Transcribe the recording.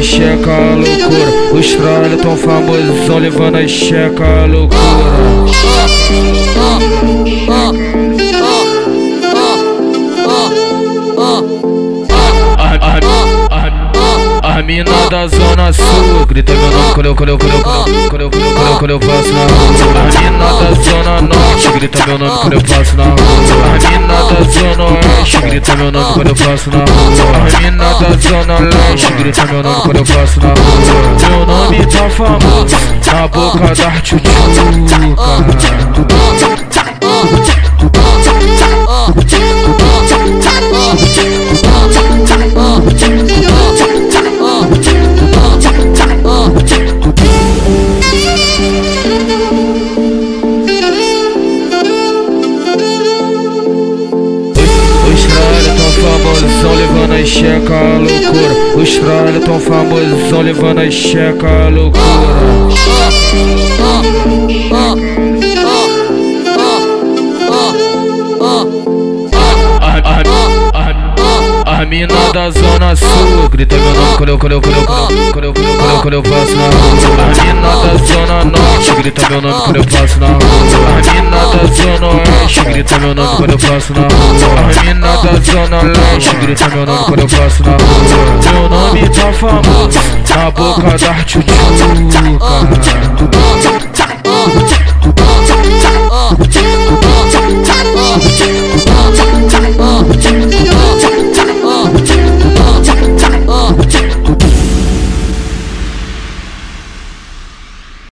checa a loucura. Os trolls tão famosos, levando a checa a loucura. A mina da zona sul grita meu nome quando eu, quando eu, quando eu, quando eu, quando eu, quando eu passo na rua. A mina da zona norte grita meu nome quando eu passo na rua. Da zona oeste grita meu nome quando eu passo na rua. A mina da zona leste grita meu nome quando eu passo na rua. Meu nome tá famoso na boca da tchutchuca. Checa a loucura. Os trolls tão famosos, levando a checa a loucura. Mina da zona sul grita meu nome quando eu, quando eu, quando eu, quando eu, quando eu, quando na rua. A mina da zona norte grita meu nome quando eu passo na rua. A mina da zona oeste grita meu nome quando eu passo na rua. A mina da zona leste grita meu nome quando eu passo na rua. Meu nome tá famoso na boca da tchutchuca.